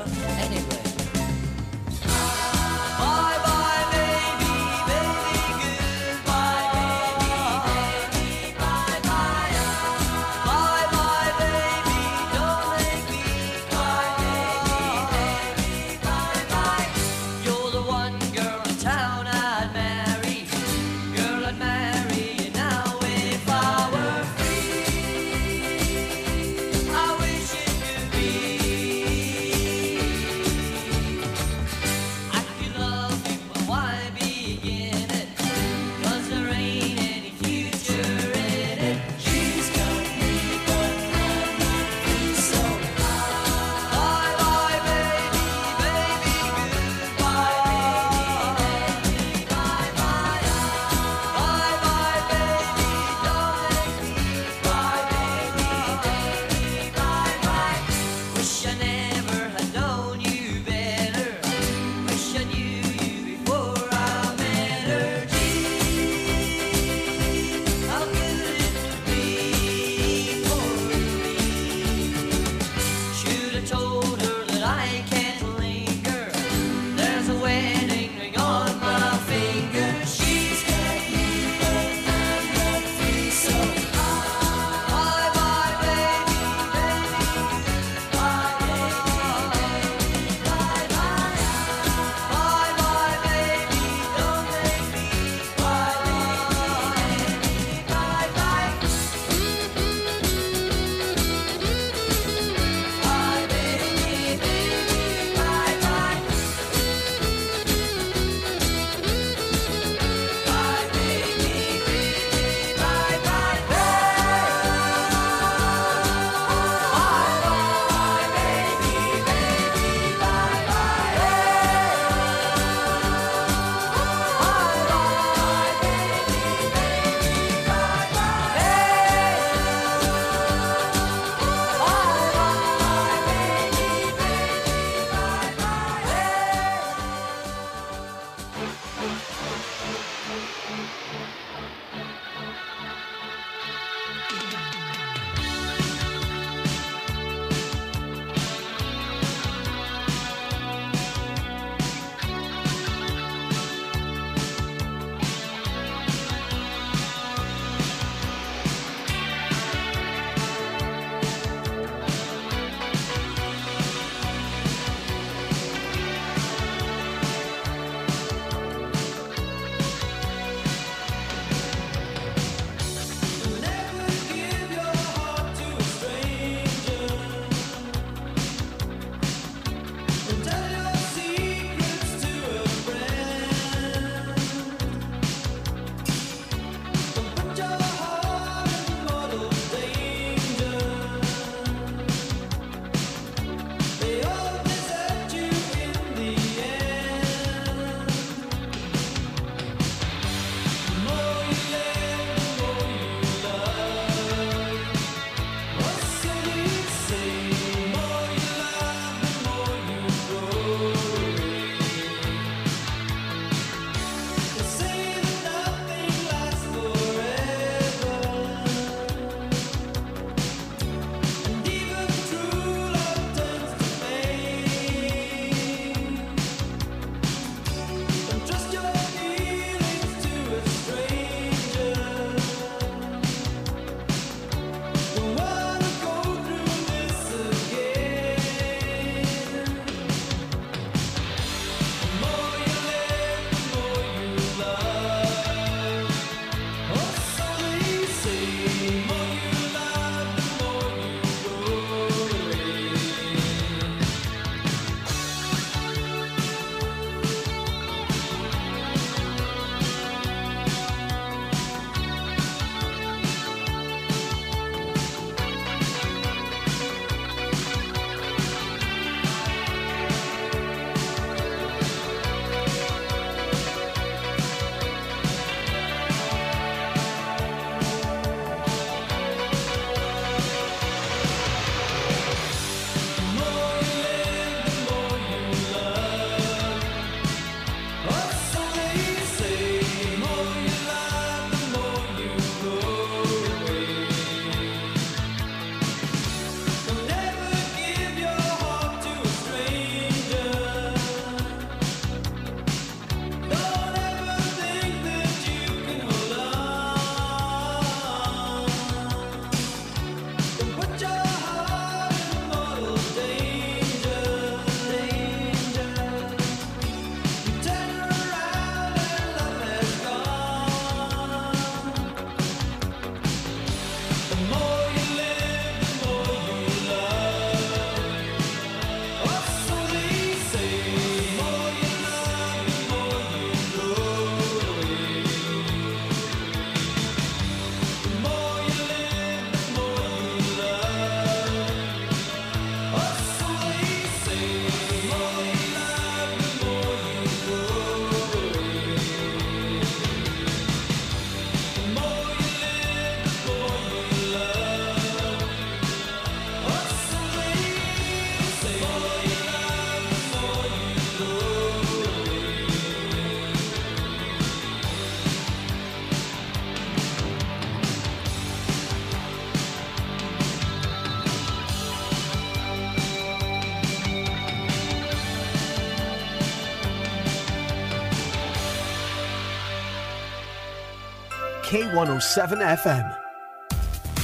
K107 FM.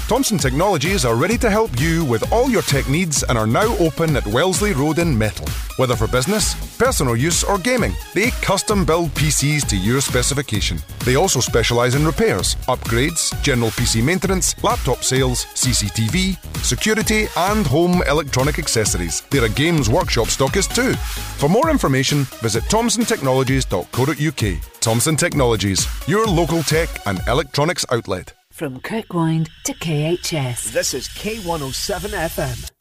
Thomson Technologies are ready to help you with all your tech needs and are now open at Wellesley Road in Methil. Whether for business, personal use, or gaming, they custom build PCs to your specification. They also specialise in repairs, upgrades, general PC maintenance, laptop sales, CCTV, security, and home electronic accessories. They're a games workshop stockist too. For more information, visit thomsontechnologies.co.uk. Thomson Technologies, your local tech and electronics outlet. From Kirkwind to KHS. This is K107 FM.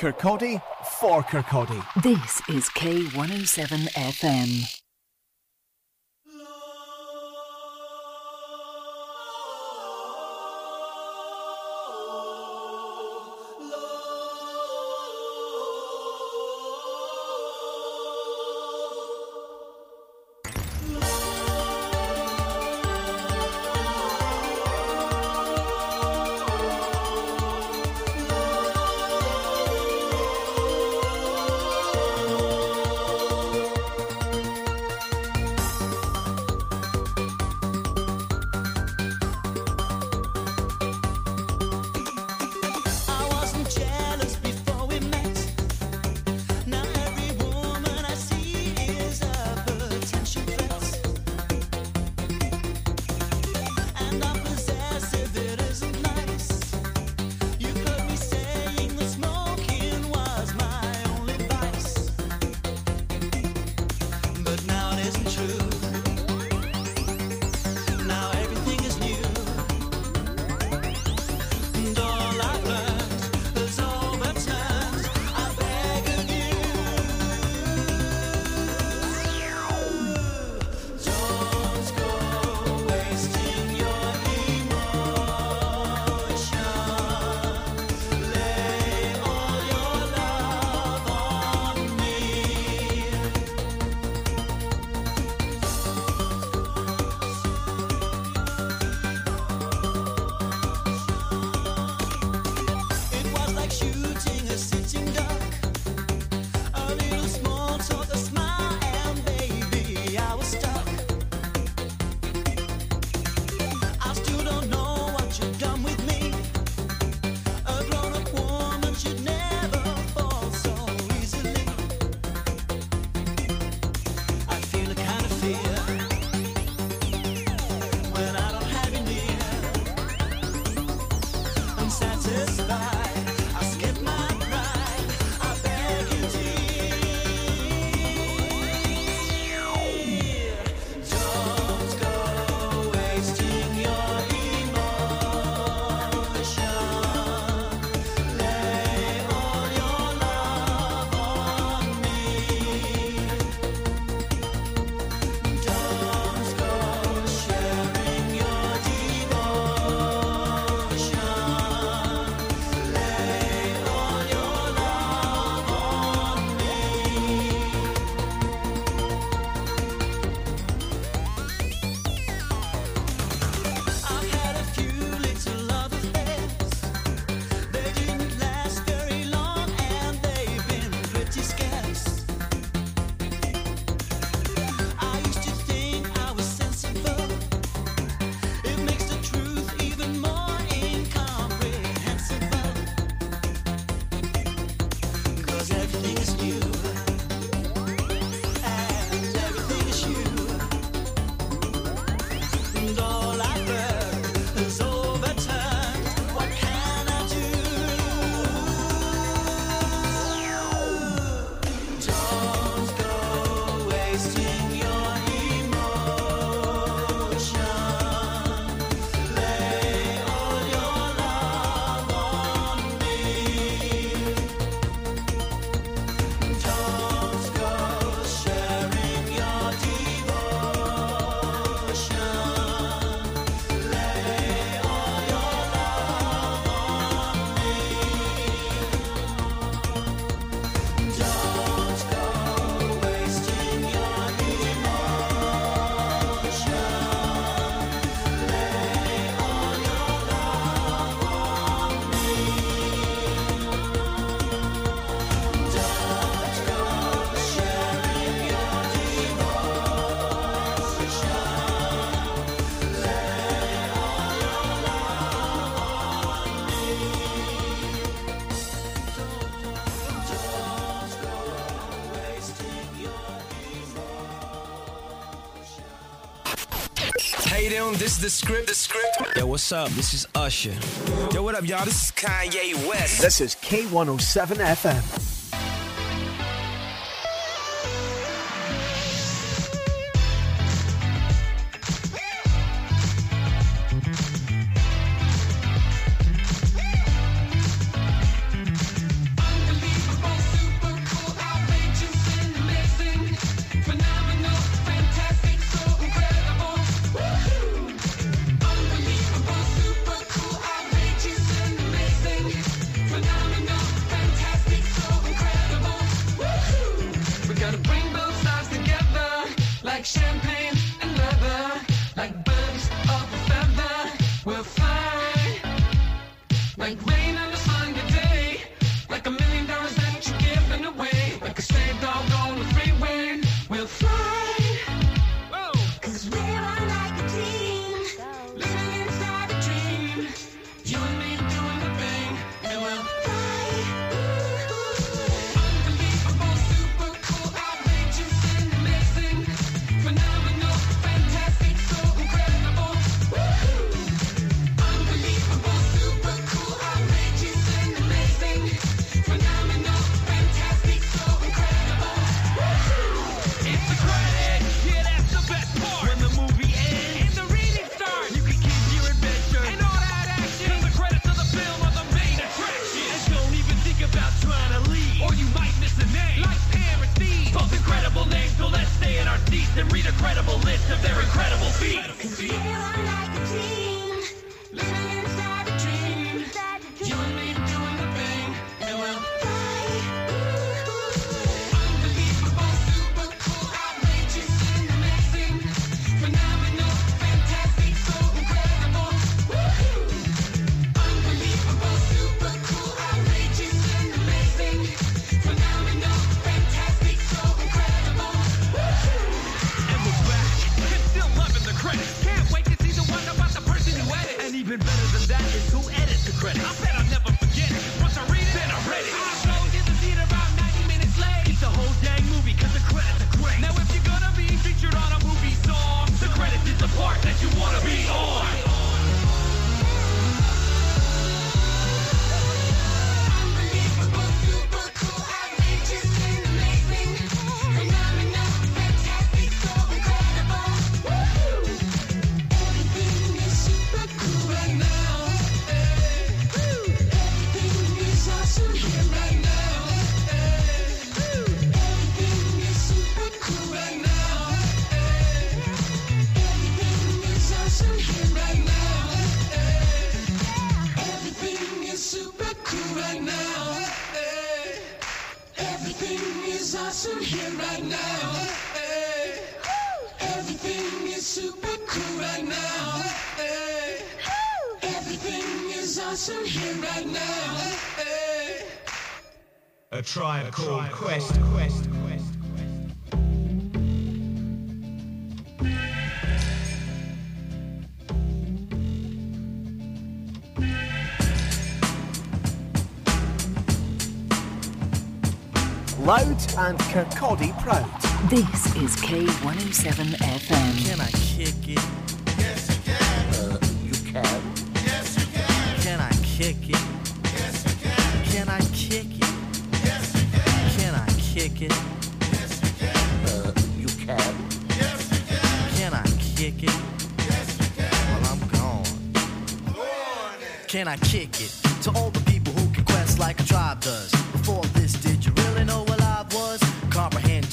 Kirkcaldy for Kirkcaldy. This is K107 FM. Hey them. this is the script. The script. Yo, what's up? This is Usher. Yo, what up, y'all? This is Kanye West. This is K107 FM. loud and Kirkcaldy proud. This is K107 FM. Can I kick it? Yes, you can. Uh, you can. Yes, you can. Can I kick it? Yes, you can. Can I kick it? Yes, you can. Can I kick it? Yes, you can. Uh, you can. Yes, you can. Can I kick it? Yes, you can. Well, I'm gone. Warning. Can I kick it? To all the people who can quest like a tribe does. Before this, did you really know what? comprehend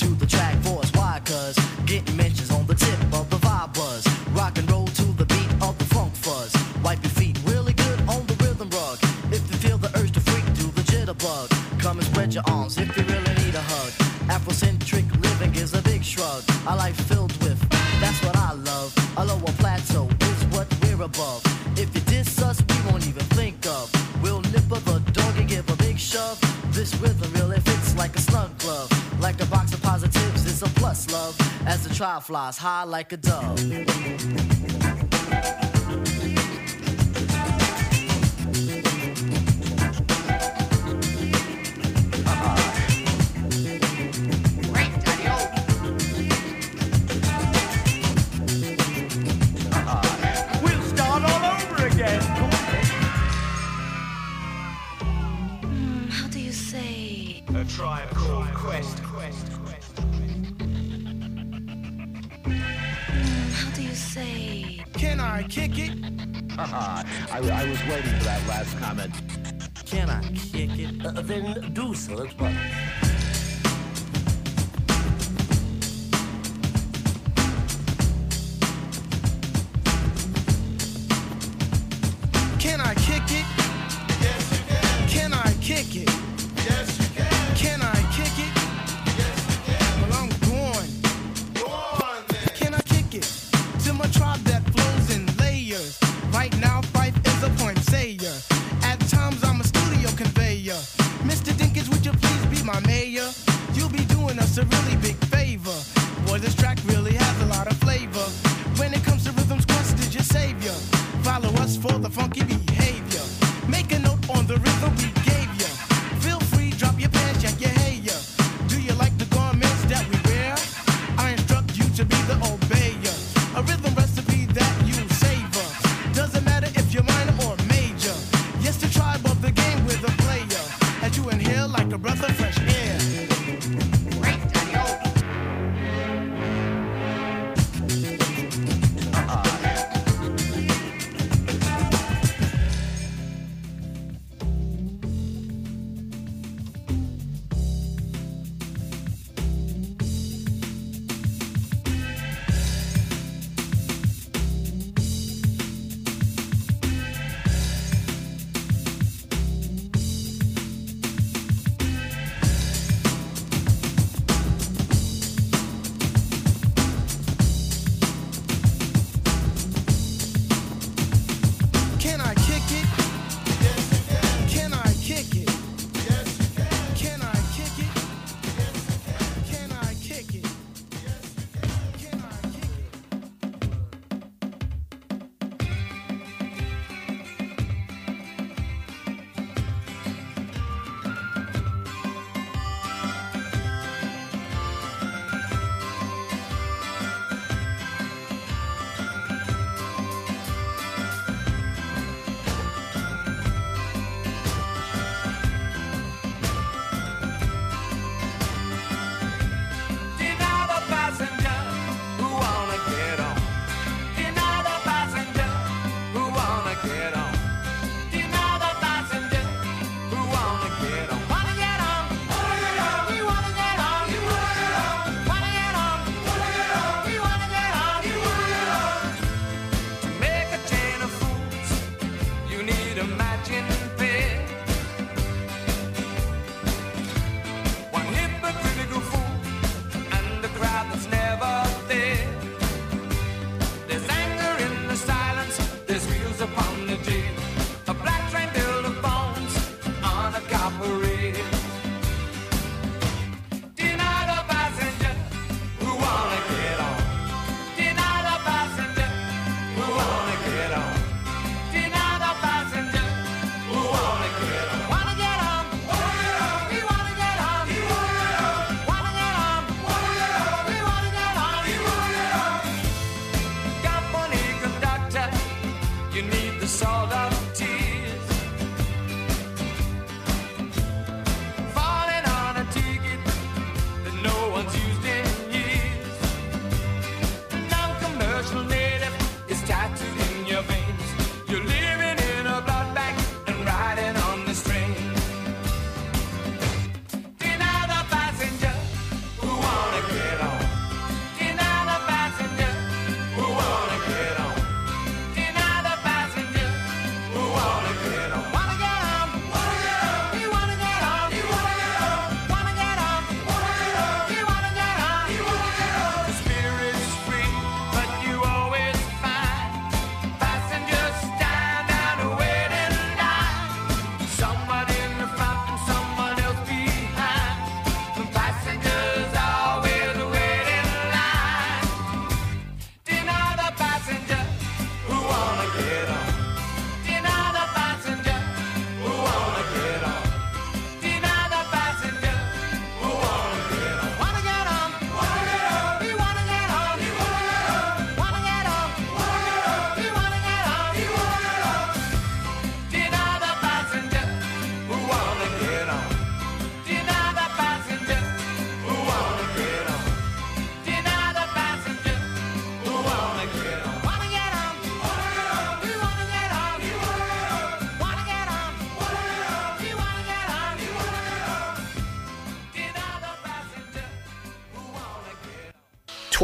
flies high like a dove.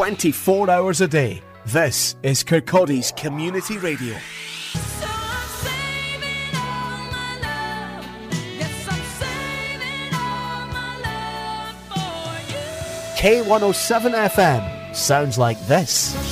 24 hours a day. This is Kirkcaldy's Community Radio. K107 FM sounds like this.